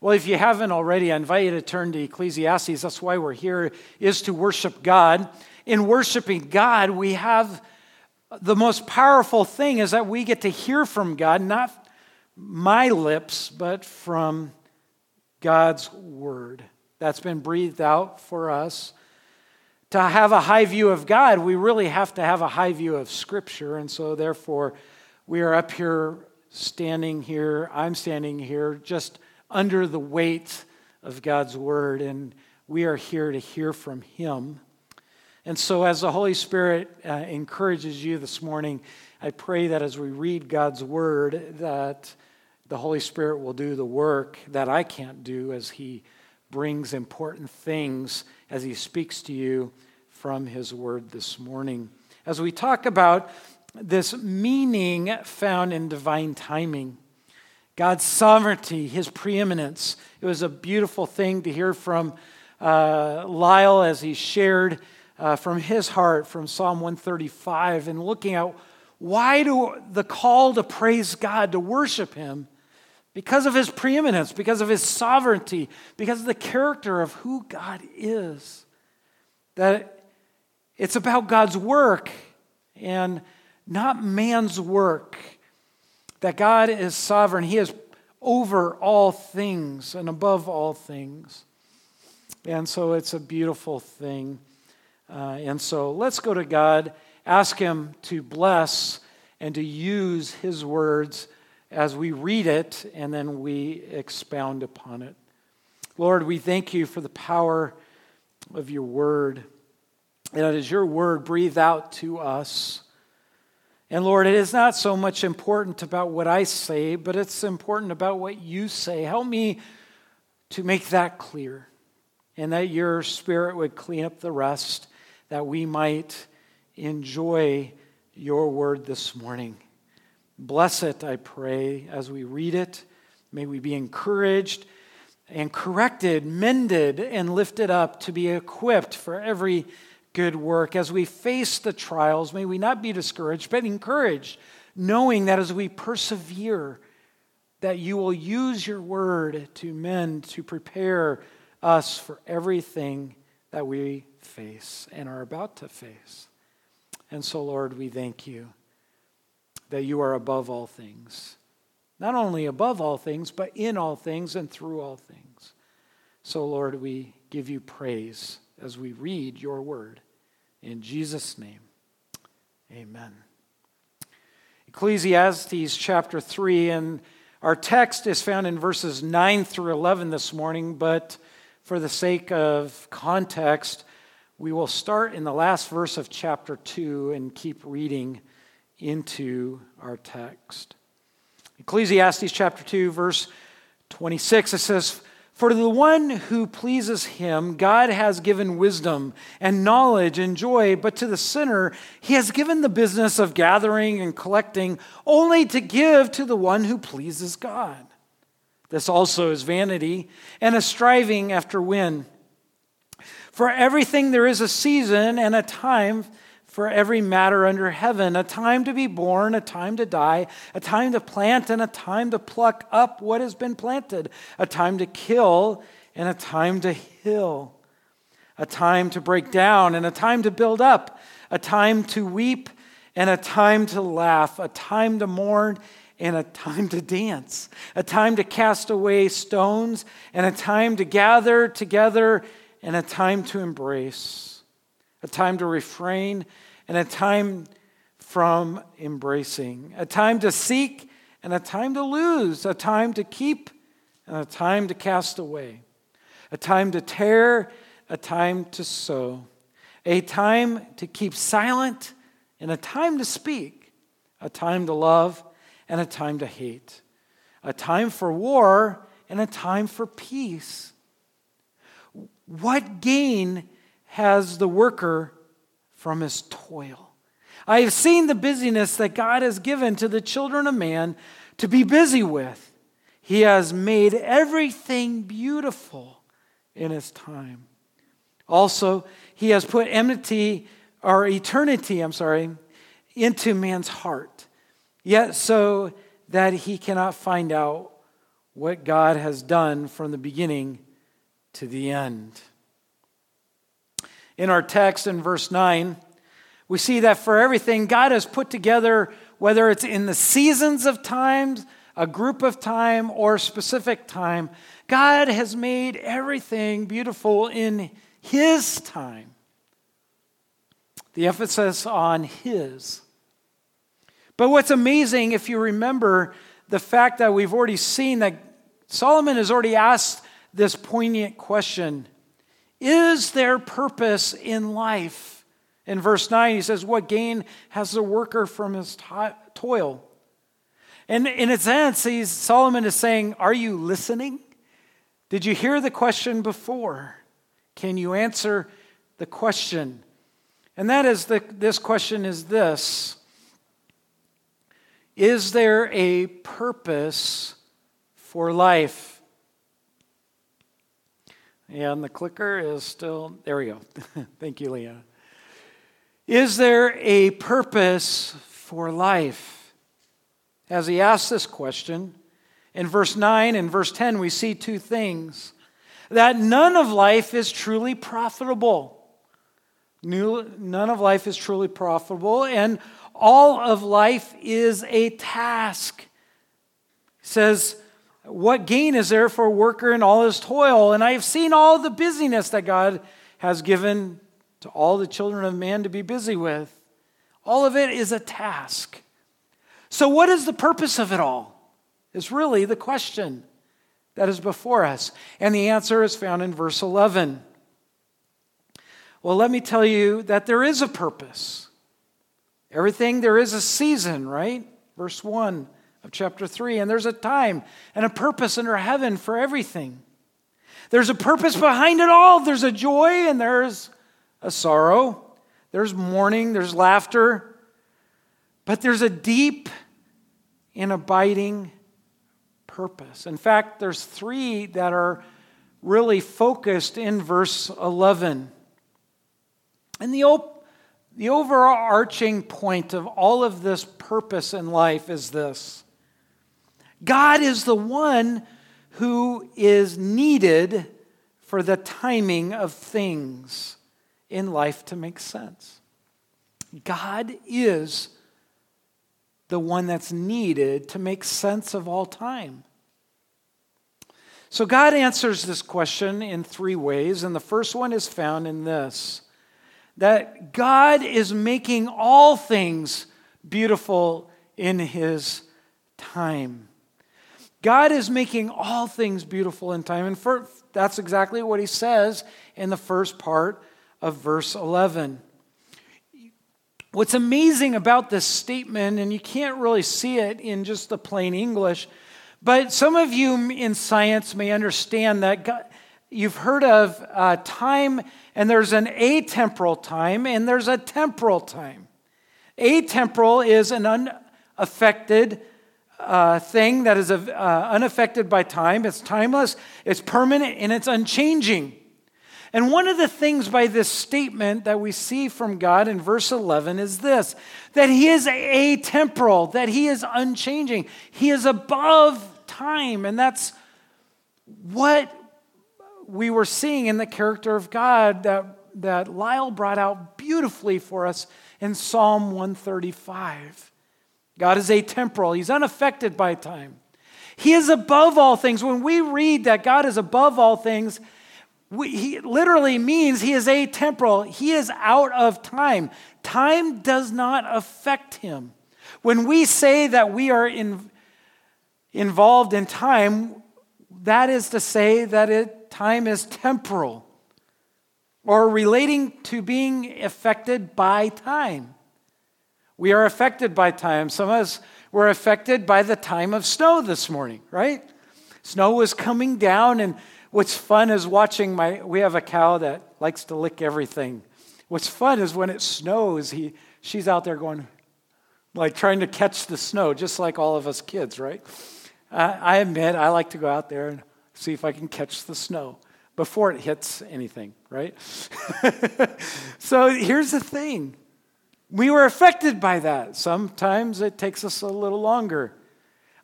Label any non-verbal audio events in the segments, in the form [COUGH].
Well, if you haven't already, I invite you to turn to Ecclesiastes. That's why we're here, is to worship God. In worshiping God, we have the most powerful thing is that we get to hear from God, not my lips, but from God's word that's been breathed out for us. To have a high view of God, we really have to have a high view of Scripture. And so, therefore, we are up here, standing here, I'm standing here, just under the weight of God's word. And we are here to hear from Him. And so, as the Holy Spirit uh, encourages you this morning, I pray that as we read God's word, that the Holy Spirit will do the work that I can't do as He brings important things as He speaks to you from His word this morning. As we talk about this meaning found in divine timing, God's sovereignty, His preeminence. It was a beautiful thing to hear from uh, Lyle as he shared uh, from his heart from Psalm 135 and looking at why do the call to praise God, to worship Him, because of his preeminence, because of his sovereignty, because of the character of who God is. That it's about God's work and not man's work. That God is sovereign, He is over all things and above all things. And so it's a beautiful thing. Uh, and so let's go to God, ask Him to bless and to use His words as we read it and then we expound upon it. Lord, we thank you for the power of your word. And it is your word breathed out to us. And Lord, it is not so much important about what I say, but it's important about what you say. Help me to make that clear and that your spirit would clean up the rest, that we might enjoy your word this morning. Bless it, I pray, as we read it. May we be encouraged and corrected, mended, and lifted up to be equipped for every good work. As we face the trials, may we not be discouraged, but encouraged, knowing that as we persevere, that you will use your word to mend, to prepare us for everything that we face and are about to face. And so, Lord, we thank you that you are above all things. Not only above all things, but in all things and through all things. So, Lord, we give you praise as we read your word. In Jesus' name, amen. Ecclesiastes chapter 3, and our text is found in verses 9 through 11 this morning, but for the sake of context, we will start in the last verse of chapter 2 and keep reading into our text. Ecclesiastes chapter 2, verse 26, it says, For the one who pleases him, God has given wisdom and knowledge and joy, but to the sinner, he has given the business of gathering and collecting only to give to the one who pleases God. This also is vanity and a striving after wind. For everything there is a season and a time for every matter under heaven a time to be born, a time to die, a time to plant, and a time to pluck up what has been planted, a time to kill, and a time to heal, a time to break down, and a time to build up, a time to weep, and a time to laugh, a time to mourn, and a time to dance, a time to cast away stones, and a time to gather together, and a time to embrace, a time to refrain and a time from embracing, a time to seek and a time to lose, a time to keep and a time to cast away, a time to tear, a time to sow, a time to keep silent and a time to speak, a time to love and a time to hate, a time for war and a time for peace. What gain has the worker from his toil. I have seen the busyness that God has given to the children of man to be busy with. He has made everything beautiful in his time. Also, he has put enmity or eternity, I'm sorry, into man's heart, yet so that he cannot find out what God has done from the beginning to the end. In our text in verse 9, we see that for everything, God has put together, whether it's in the seasons of times, a group of time, or specific time, God has made everything beautiful in His time. The emphasis on His. But what's amazing, if you remember the fact that we've already seen that Solomon has already asked this poignant question Is there purpose in life? In verse 9, he says, What gain has the worker from his toil? And in a sense, Solomon is saying, Are you listening? Did you hear the question before? Can you answer the question? And that is the, this question is this Is there a purpose for life? And the clicker is still, there we go. [LAUGHS] Thank you, Leah. Is there a purpose for life? As he asks this question, in verse 9 and verse 10, we see two things that none of life is truly profitable. None of life is truly profitable, and all of life is a task. Says, What gain is there for a worker in all his toil? And I have seen all the busyness that God has given to all the children of man to be busy with. All of it is a task. So, what is the purpose of it all? is really the question that is before us. And the answer is found in verse 11. Well, let me tell you that there is a purpose. Everything, there is a season, right? Verse 1 of chapter 3. And there's a time and a purpose under heaven for everything. There's a purpose behind it all. There's a joy and there's a sorrow. There's mourning, there's laughter. But there's a deep and abiding purpose. In fact, there's three that are really focused in verse 11. And the, op- the overarching point of all of this purpose in life is this God is the one who is needed for the timing of things in life to make sense. God is the one that's needed to make sense of all time. So God answers this question in three ways, and the first one is found in this that God is making all things beautiful in His time. God is making all things beautiful in time. And for, that's exactly what He says in the first part of verse 11. What's amazing about this statement, and you can't really see it in just the plain English, but some of you in science may understand that God, you've heard of uh, time, and there's an atemporal time, and there's a temporal time. Atemporal is an unaffected uh, thing that is uh, unaffected by time. It's timeless, it's permanent, and it's unchanging. And one of the things by this statement that we see from God in verse 11 is this that He is atemporal, that He is unchanging, He is above time. And that's what we were seeing in the character of God that, that Lyle brought out beautifully for us in Psalm 135. God is atemporal, He's unaffected by time. He is above all things. When we read that God is above all things, we, he literally means he is atemporal. He is out of time. Time does not affect him. When we say that we are in, involved in time, that is to say that it, time is temporal or relating to being affected by time. We are affected by time. Some of us were affected by the time of snow this morning, right? Snow was coming down and What's fun is watching my, we have a cow that likes to lick everything. What's fun is when it snows, he, she's out there going, like trying to catch the snow, just like all of us kids, right? I, I admit I like to go out there and see if I can catch the snow before it hits anything, right? [LAUGHS] so here's the thing we were affected by that. Sometimes it takes us a little longer.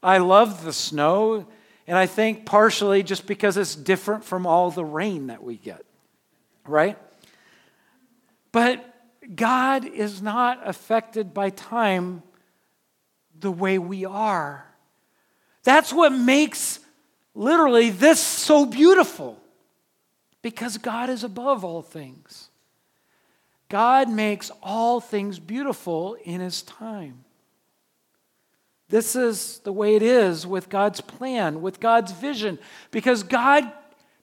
I love the snow And I think partially just because it's different from all the rain that we get, right? But God is not affected by time the way we are. That's what makes literally this so beautiful because God is above all things. God makes all things beautiful in His time. This is the way it is with God's plan, with God's vision, because God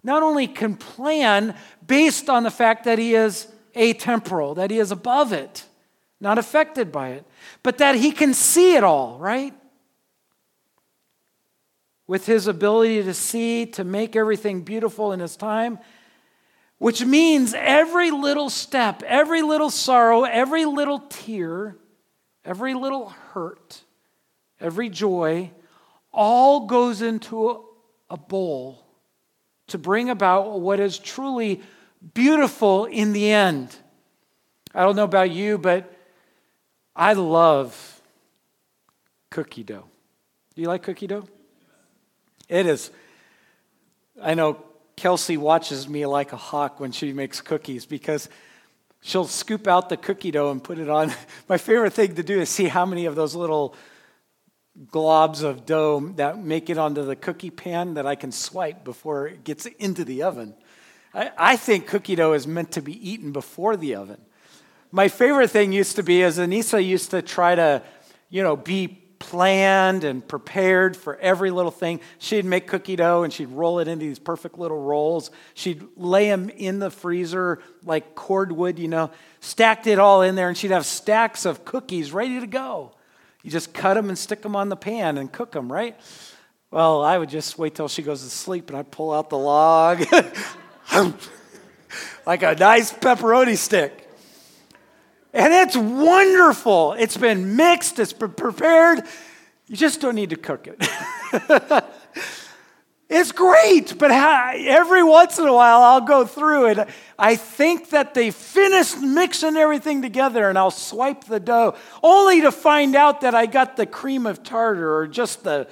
not only can plan based on the fact that He is atemporal, that He is above it, not affected by it, but that He can see it all, right? With His ability to see, to make everything beautiful in His time, which means every little step, every little sorrow, every little tear, every little hurt every joy, all goes into a bowl to bring about what is truly beautiful in the end. I don't know about you, but I love cookie dough. Do you like cookie dough? It is. I know Kelsey watches me like a hawk when she makes cookies because she'll scoop out the cookie dough and put it on. [LAUGHS] My favorite thing to do is see how many of those little globs of dough that make it onto the cookie pan that I can swipe before it gets into the oven. I, I think cookie dough is meant to be eaten before the oven. My favorite thing used to be is Anissa used to try to, you know, be planned and prepared for every little thing. She'd make cookie dough and she'd roll it into these perfect little rolls. She'd lay them in the freezer like cordwood, you know, stacked it all in there, and she'd have stacks of cookies ready to go. You just cut them and stick them on the pan and cook them, right? Well, I would just wait till she goes to sleep and I'd pull out the log [LAUGHS] like a nice pepperoni stick. And it's wonderful. It's been mixed, it's been prepared. You just don't need to cook it. [LAUGHS] It's great, but every once in a while I'll go through it. I think that they finished mixing everything together and I'll swipe the dough only to find out that I got the cream of tartar or just the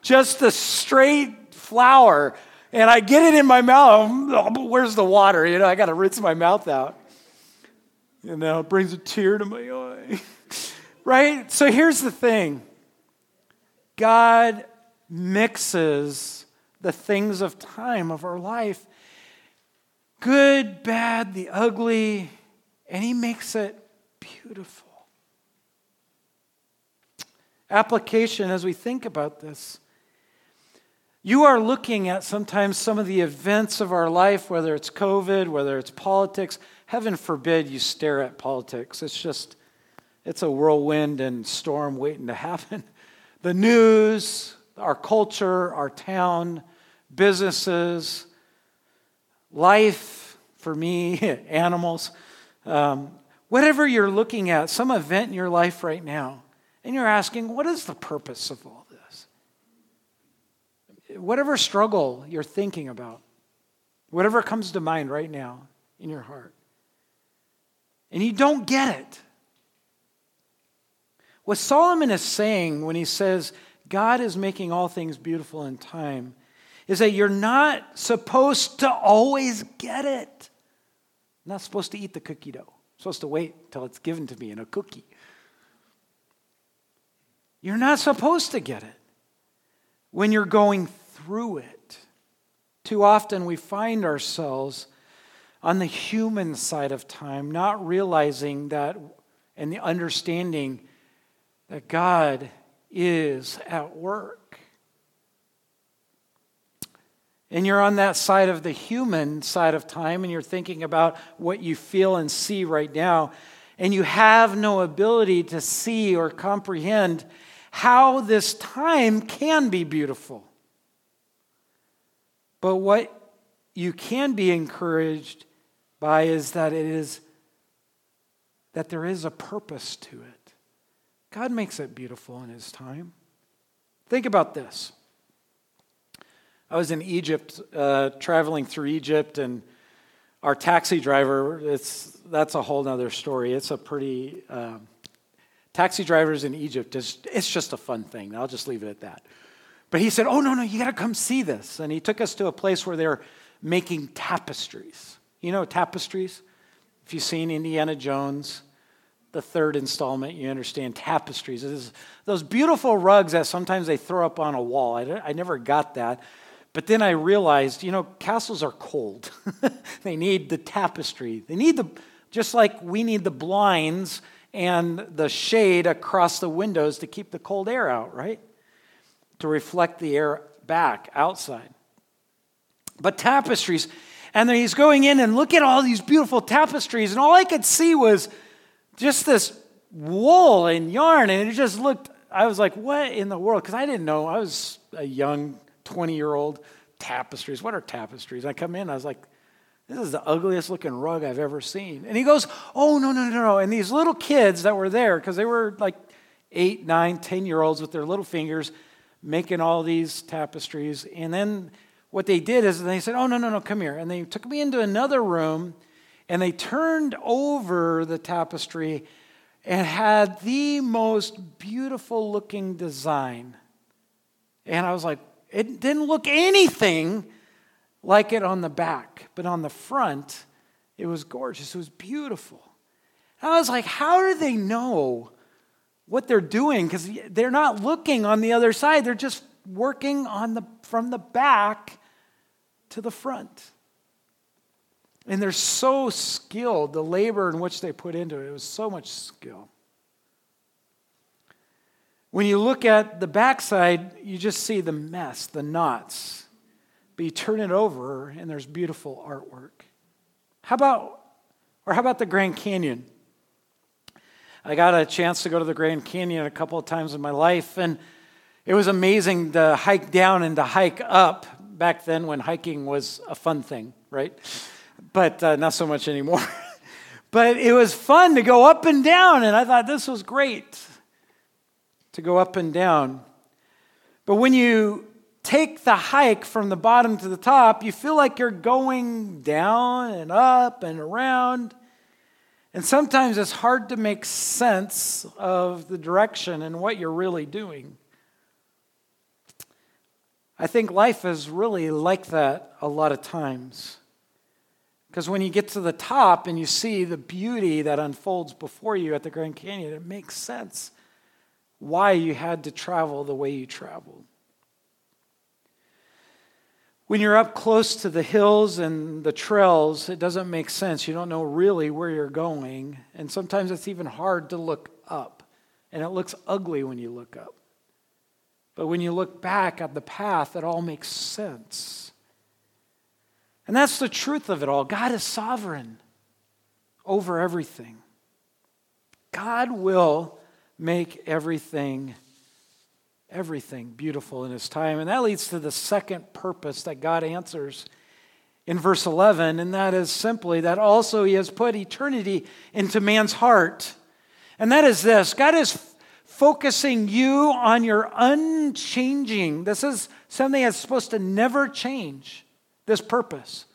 just the straight flour and I get it in my mouth. Oh, where's the water? You know, I got to rinse my mouth out. You know, it brings a tear to my eye. [LAUGHS] right? So here's the thing God mixes the things of time of our life good, bad, the ugly, and He makes it beautiful. Application as we think about this. You are looking at sometimes some of the events of our life, whether it's COVID, whether it's politics. Heaven forbid you stare at politics. It's just, it's a whirlwind and storm waiting to [LAUGHS] happen. The news, our culture, our town, businesses, life for me, [LAUGHS] animals, um, whatever you're looking at, some event in your life right now, and you're asking, what is the purpose of all this? Whatever struggle you're thinking about, whatever comes to mind right now in your heart, and you don't get it. What Solomon is saying when he says, God is making all things beautiful in time, is that you're not supposed to always get it. I'm not supposed to eat the cookie dough. I'm supposed to wait till it's given to me in a cookie. You're not supposed to get it when you're going through it. Too often we find ourselves on the human side of time, not realizing that and the understanding that God is at work. and you're on that side of the human side of time and you're thinking about what you feel and see right now, and you have no ability to see or comprehend how this time can be beautiful. But what you can be encouraged by is that it is that there is a purpose to it. God makes it beautiful in his time. Think about this. I was in Egypt, uh, traveling through Egypt, and our taxi driver, it's, that's a whole other story. It's a pretty, um, taxi drivers in Egypt, is, it's just a fun thing. I'll just leave it at that. But he said, Oh, no, no, you got to come see this. And he took us to a place where they're making tapestries. You know tapestries? If you've seen Indiana Jones, the third installment, you understand tapestries. It is those beautiful rugs that sometimes they throw up on a wall. I, I never got that. But then I realized, you know, castles are cold. [LAUGHS] they need the tapestry. They need the, just like we need the blinds and the shade across the windows to keep the cold air out, right? To reflect the air back outside. But tapestries, and then he's going in and look at all these beautiful tapestries, and all I could see was just this wool and yarn, and it just looked, I was like, what in the world? Because I didn't know. I was a young 20 year old tapestries. What are tapestries? I come in, I was like, this is the ugliest looking rug I've ever seen. And he goes, Oh, no, no, no, no. And these little kids that were there, because they were like eight, nine, ten year olds with their little fingers making all these tapestries. And then what they did is they said, Oh, no, no, no, come here. And they took me into another room and they turned over the tapestry and had the most beautiful looking design. And I was like, it didn't look anything like it on the back, but on the front, it was gorgeous. It was beautiful. And I was like, how do they know what they're doing? Because they're not looking on the other side, they're just working on the, from the back to the front. And they're so skilled, the labor in which they put into it, it was so much skill. When you look at the backside, you just see the mess, the knots. But you turn it over and there's beautiful artwork. How about, or how about the Grand Canyon? I got a chance to go to the Grand Canyon a couple of times in my life, and it was amazing to hike down and to hike up back then when hiking was a fun thing, right? But uh, not so much anymore. [LAUGHS] but it was fun to go up and down, and I thought this was great to go up and down. But when you take the hike from the bottom to the top, you feel like you're going down and up and around. And sometimes it's hard to make sense of the direction and what you're really doing. I think life is really like that a lot of times. Because when you get to the top and you see the beauty that unfolds before you at the Grand Canyon, it makes sense why you had to travel the way you traveled. When you're up close to the hills and the trails, it doesn't make sense. You don't know really where you're going. And sometimes it's even hard to look up. And it looks ugly when you look up. But when you look back at the path, it all makes sense. And that's the truth of it all. God is sovereign over everything. God will make everything everything beautiful in his time. And that leads to the second purpose that God answers in verse 11, and that is simply that also he has put eternity into man's heart. And that is this God is focusing you on your unchanging. This is something that's supposed to never change, this purpose,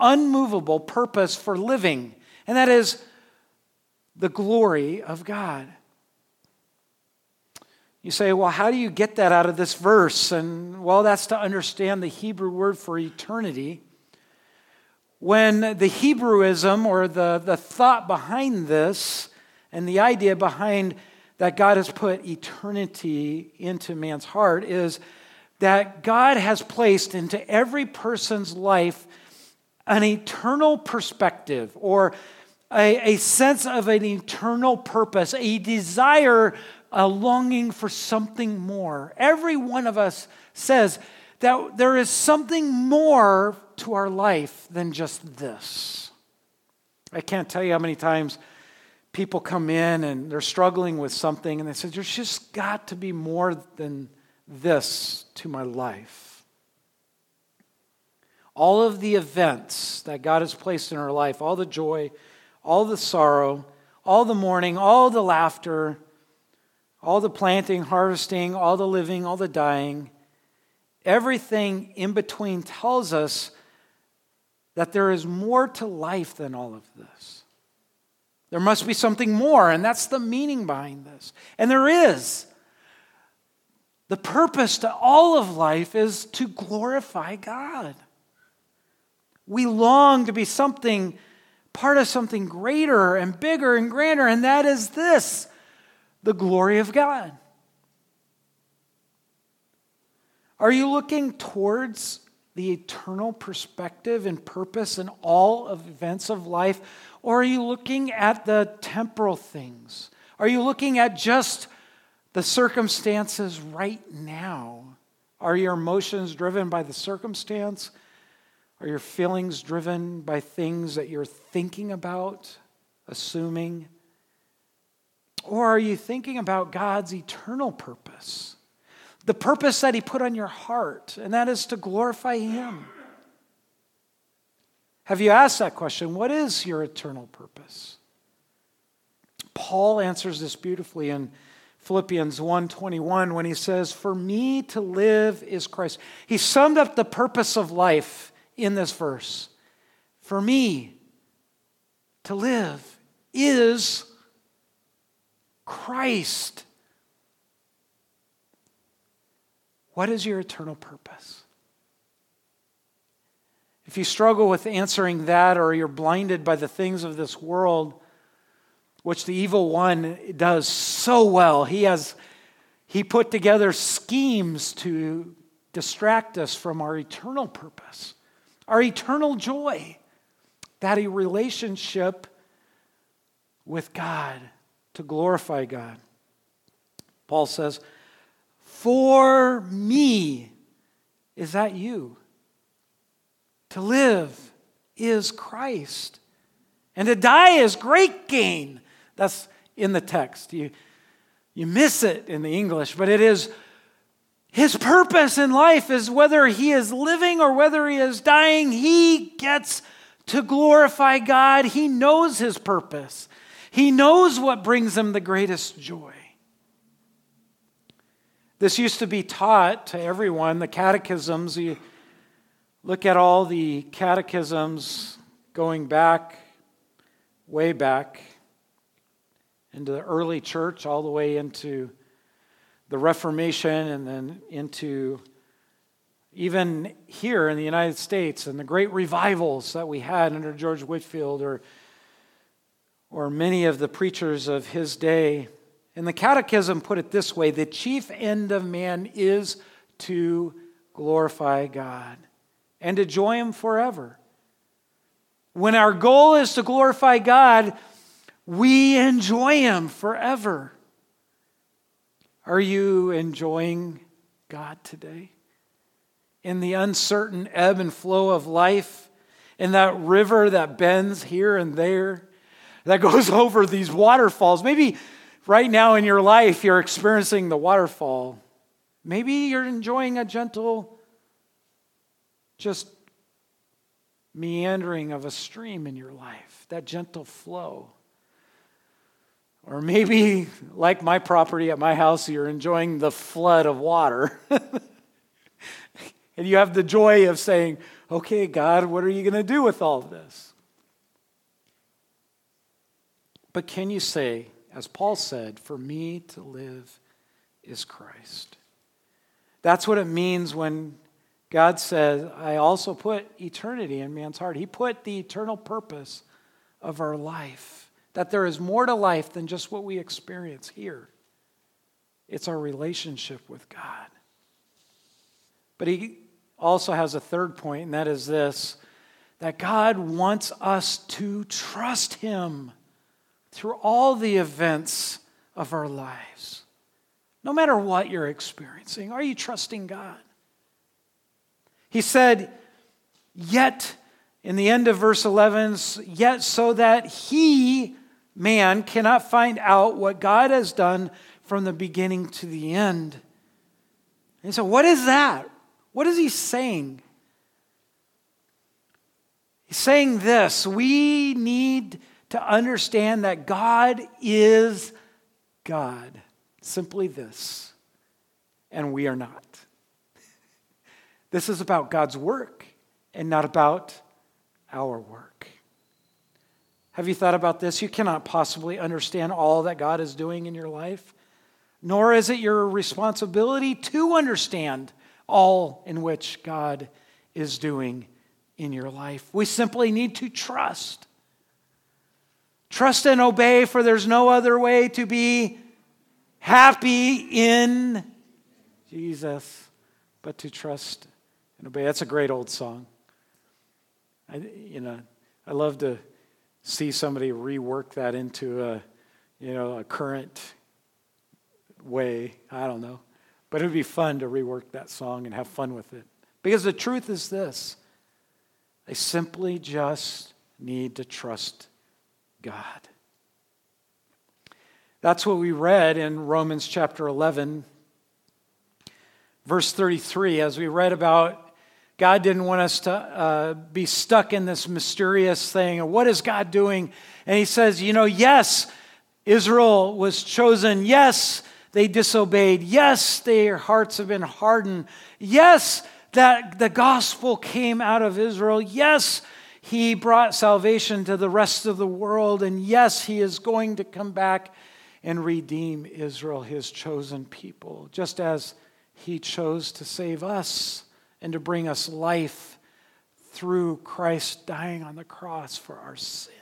unmovable purpose for living. And that is the glory of God. You say, well, how do you get that out of this verse? And well, that's to understand the Hebrew word for eternity. When the Hebrewism or the, the thought behind this and the idea behind that God has put eternity into man's heart is that God has placed into every person's life an eternal perspective or a, a sense of an eternal purpose, a desire a longing for something more. Every one of us says that there is something more to our life than just this. I can't tell you how many times people come in and they're struggling with something and they say, There's just got to be more than this to my life. All of the events that God has placed in our life, all the joy, all the sorrow, all the mourning, all the laughter, all the planting, harvesting, all the living, all the dying, everything in between tells us that there is more to life than all of this. There must be something more, and that's the meaning behind this. And there is. The purpose to all of life is to glorify God. We long to be something, part of something greater and bigger and grander, and that is this the glory of God. Are you looking towards the eternal perspective and purpose in all of events of life? Or are you looking at the temporal things? Are you looking at just the circumstances right now? Are your emotions driven by the circumstance? Are your feelings driven by things that you're thinking about, assuming? Or are you thinking about God's eternal purpose? the purpose that He put on your heart, and that is to glorify Him. Have you asked that question? What is your eternal purpose? Paul answers this beautifully in Philippians 1:21 when he says, "For me to live is Christ." He summed up the purpose of life in this verse. For me to live is Christ. What is your eternal purpose? If you struggle with answering that or you're blinded by the things of this world, which the evil one does so well, he has he put together schemes to distract us from our eternal purpose, our eternal joy, that a relationship with God to glorify God. Paul says, for me. Is that you? To live is Christ, and to die is great gain. That's in the text. You, you miss it in the English, but it is his purpose in life is whether he is living or whether he is dying, he gets to glorify God. He knows his purpose, he knows what brings him the greatest joy. This used to be taught to everyone, the catechisms. You look at all the catechisms going back, way back into the early church, all the way into the Reformation, and then into even here in the United States and the great revivals that we had under George Whitefield or, or many of the preachers of his day. And the Catechism put it this way the chief end of man is to glorify God and to enjoy Him forever. When our goal is to glorify God, we enjoy Him forever. Are you enjoying God today? In the uncertain ebb and flow of life, in that river that bends here and there, that [LAUGHS] goes over these waterfalls. Maybe right now in your life you're experiencing the waterfall. Maybe you're enjoying a gentle, just meandering of a stream in your life, that gentle flow. Or maybe, like my property at my house, you're enjoying the flood of water. [LAUGHS] and you have the joy of saying, okay, God, what are you going to do with all of this? But can you say, as Paul said, for me to live is Christ. That's what it means when God says, I also put eternity in man's heart. He put the eternal purpose of our life, that there is more to life than just what we experience here. It's our relationship with God. But he also has a third point, and that is this that God wants us to trust Him through all the events of our lives. No matter what you're experiencing, are you trusting God? He said, Yet, in the end of verse 11, yet so that he, man, cannot find out what God has done from the beginning to the end. And so, what is that? What is he saying? He's saying this we need to understand that God is God. Simply this. And we are not. This is about God's work and not about our work. Have you thought about this? You cannot possibly understand all that God is doing in your life nor is it your responsibility to understand all in which God is doing in your life. We simply need to trust. Trust and obey, for there's no other way to be happy in Jesus but to trust and obey. That's a great old song. I, you know, I love to see somebody rework that into a, you know, a current way. I don't know. But it would be fun to rework that song and have fun with it. Because the truth is this they simply just need to trust God. That's what we read in Romans chapter 11, verse 33, as we read about God didn't want us to uh, be stuck in this mysterious thing. What is God doing? And he says, you know, yes, Israel was chosen. Yes, they disobeyed. Yes, their hearts have been hardened. Yes, that the gospel came out of Israel. Yes, he brought salvation to the rest of the world. And yes, he is going to come back and redeem Israel, his chosen people, just as he chose to save us and to bring us life through Christ dying on the cross for our sin,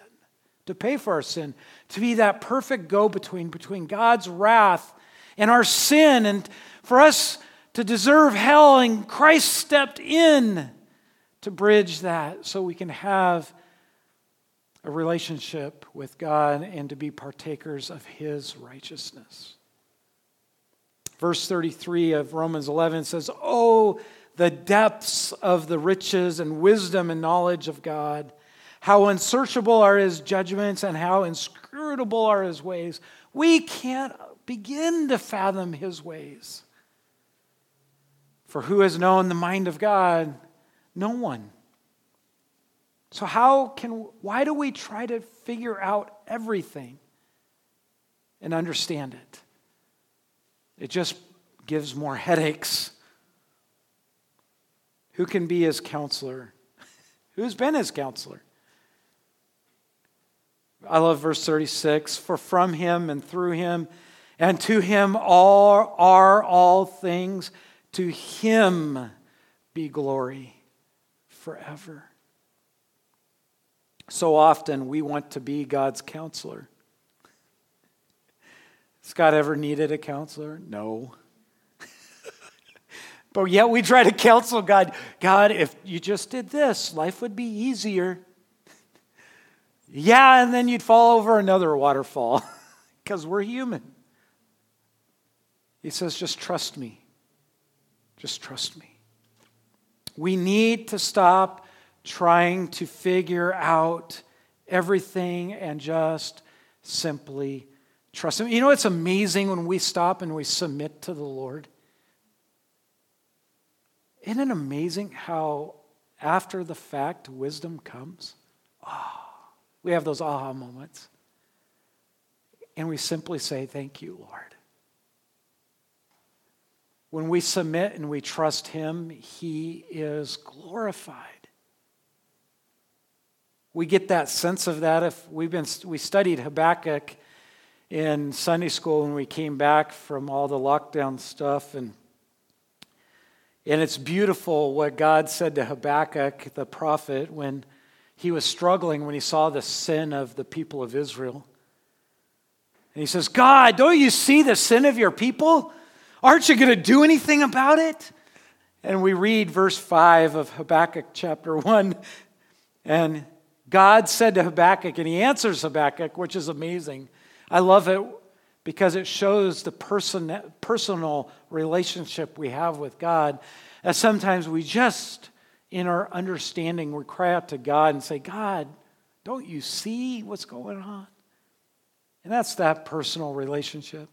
to pay for our sin, to be that perfect go between between God's wrath and our sin, and for us to deserve hell. And Christ stepped in to bridge that so we can have a relationship with God and to be partakers of His righteousness. Verse 33 of Romans 11 says, Oh, the depths of the riches and wisdom and knowledge of God. How unsearchable are his judgments and how inscrutable are his ways. We can't begin to fathom his ways. For who has known the mind of God? No one. So how can why do we try to figure out everything and understand it? It just gives more headaches who can be his counselor? [LAUGHS] Who's been his counselor? I love verse 36 For from him and through him and to him all are all things. To him be glory forever. So often we want to be God's counselor. Has God ever needed a counselor? No. But yet we try to counsel God God, if you just did this, life would be easier. yeah, and then you'd fall over another waterfall [LAUGHS] because we're human. He says, just trust me. Just trust me. We need to stop trying to figure out everything and just simply trust Him. You know, it's amazing when we stop and we submit to the Lord. Isn't it amazing how after the fact wisdom comes? Oh, we have those aha moments. And we simply say, Thank you, Lord. When we submit and we trust Him, He is glorified. We get that sense of that if we've been we studied Habakkuk in Sunday school when we came back from all the lockdown stuff and and it's beautiful what God said to Habakkuk, the prophet, when he was struggling, when he saw the sin of the people of Israel. And he says, God, don't you see the sin of your people? Aren't you going to do anything about it? And we read verse 5 of Habakkuk chapter 1. And God said to Habakkuk, and he answers Habakkuk, which is amazing. I love it because it shows the person, personal relationship we have with God. That sometimes we just, in our understanding, we cry out to God and say, God, don't you see what's going on? And that's that personal relationship.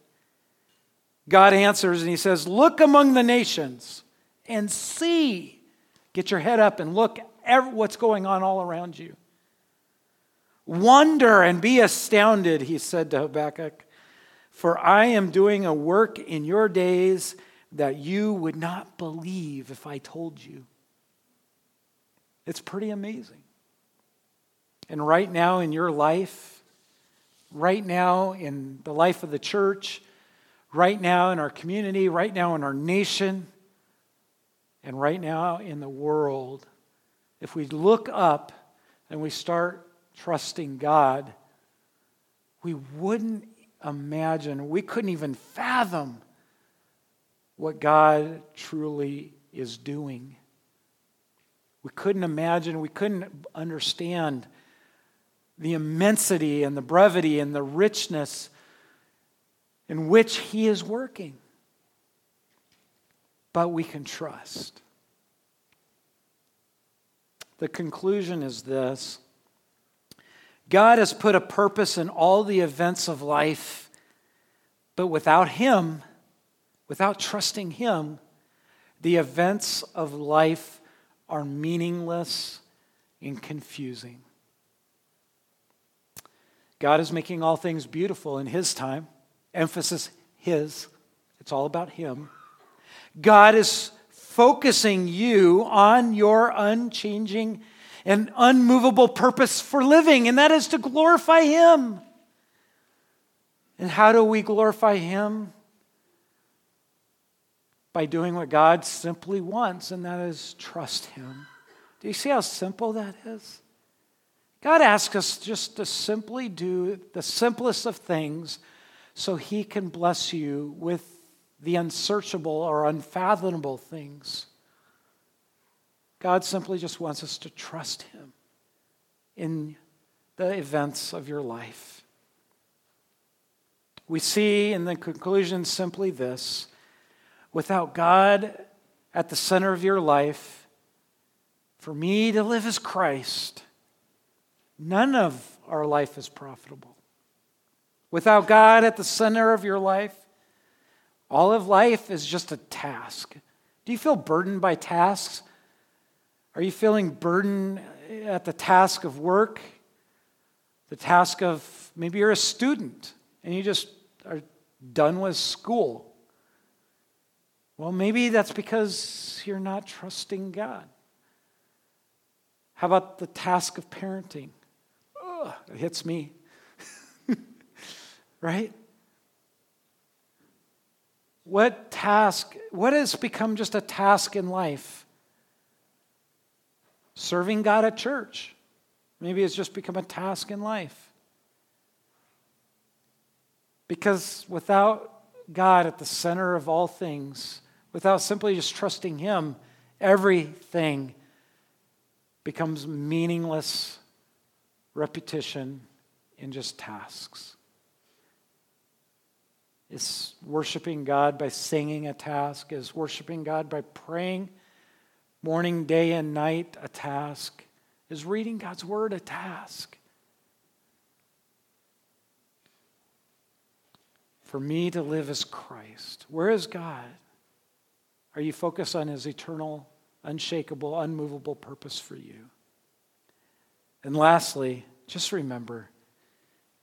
God answers and he says, Look among the nations and see. Get your head up and look at what's going on all around you. Wonder and be astounded, he said to Habakkuk. For I am doing a work in your days that you would not believe if I told you. It's pretty amazing. And right now in your life, right now in the life of the church, right now in our community, right now in our nation, and right now in the world, if we look up and we start trusting God, we wouldn't imagine, we couldn't even fathom what God truly is doing. We couldn't imagine, we couldn't understand the immensity and the brevity and the richness in which He is working. But we can trust. The conclusion is this God has put a purpose in all the events of life, but without Him, without trusting Him, the events of life are meaningless and confusing. God is making all things beautiful in His time. Emphasis His. It's all about Him. God is focusing you on your unchanging and unmovable purpose for living, and that is to glorify Him. And how do we glorify Him? By doing what God simply wants, and that is trust Him. Do you see how simple that is? God asks us just to simply do the simplest of things so He can bless you with the unsearchable or unfathomable things. God simply just wants us to trust Him in the events of your life. We see in the conclusion simply this without God at the center of your life, for me to live as Christ, none of our life is profitable. Without God at the center of your life, all of life is just a task. Do you feel burdened by tasks? Are you feeling burdened at the task of work? The task of maybe you're a student and you just are done with school. Well, maybe that's because you're not trusting God. How about the task of parenting? Oh, it hits me. [LAUGHS] right? What task, what has become just a task in life? Serving God at church. Maybe it's just become a task in life. Because without God at the center of all things, without simply just trusting Him, everything becomes meaningless repetition in just tasks. Is worshiping God by singing a task? Is worshiping God by praying morning, day, and night a task? Is reading God's word a task? For me to live as Christ. Where is God? Are you focused on his eternal, unshakable, unmovable purpose for you? And lastly, just remember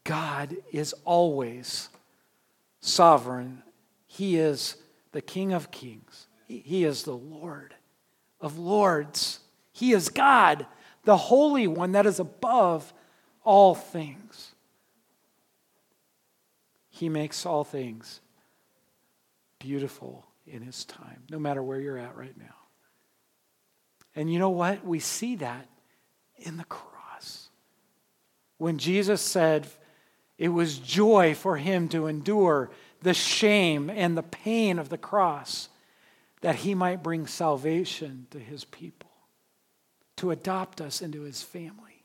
God is always sovereign. He is the King of kings, He is the Lord of lords. He is God, the Holy One that is above all things. He makes all things beautiful in His time, no matter where you're at right now. And you know what? We see that in the cross. When Jesus said, it was joy for him to endure the shame and the pain of the cross that he might bring salvation to his people, to adopt us into his family,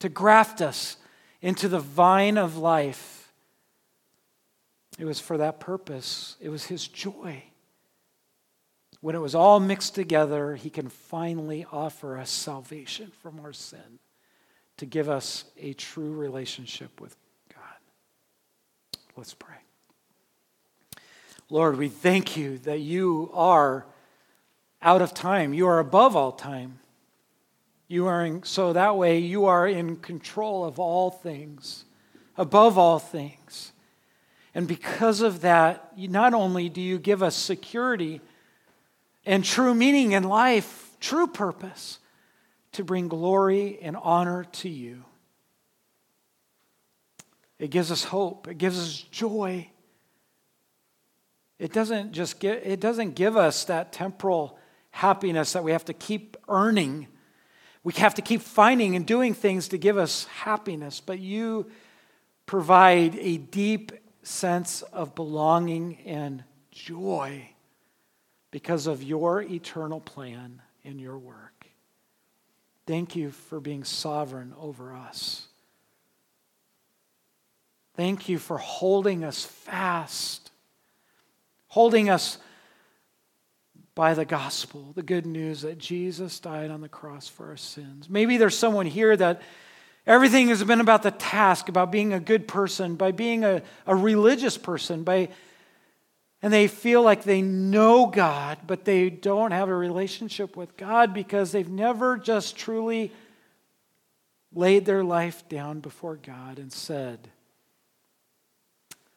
to graft us into the vine of life. It was for that purpose, it was his joy. When it was all mixed together, he can finally offer us salvation from our sin to give us a true relationship with God. Let's pray. Lord, we thank you that you are out of time. You are above all time. You are in, so that way you are in control of all things, above all things. And because of that, not only do you give us security and true meaning in life, true purpose to bring glory and honor to you. It gives us hope. It gives us joy. It doesn't just give, it doesn't give us that temporal happiness that we have to keep earning. We have to keep finding and doing things to give us happiness, but you provide a deep sense of belonging and joy because of your eternal plan in your work. Thank you for being sovereign over us. Thank you for holding us fast, holding us by the gospel, the good news that Jesus died on the cross for our sins. Maybe there's someone here that everything has been about the task, about being a good person, by being a, a religious person, by and they feel like they know God, but they don't have a relationship with God because they've never just truly laid their life down before God and said,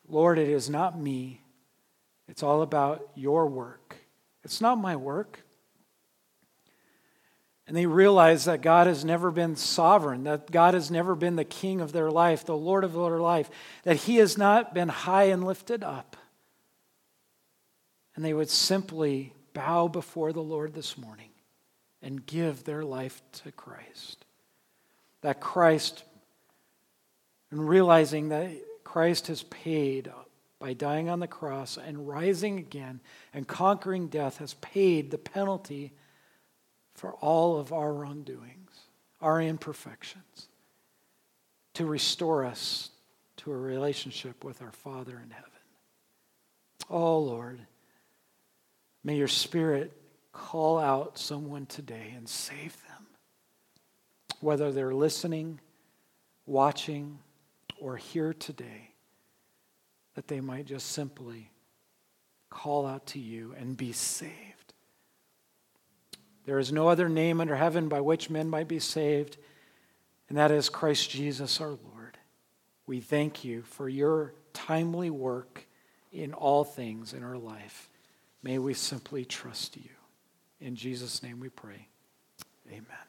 Lord, it is not me. It's all about your work. It's not my work. And they realize that God has never been sovereign, that God has never been the king of their life, the Lord of their life, that He has not been high and lifted up and they would simply bow before the Lord this morning and give their life to Christ. That Christ, and realizing that Christ has paid by dying on the cross and rising again and conquering death, has paid the penalty for all of our wrongdoings, our imperfections, to restore us to a relationship with our Father in heaven. Oh, Lord. May your Spirit call out someone today and save them. Whether they're listening, watching, or here today, that they might just simply call out to you and be saved. There is no other name under heaven by which men might be saved, and that is Christ Jesus our Lord. We thank you for your timely work in all things in our life. May we simply trust you. In Jesus' name we pray. Amen.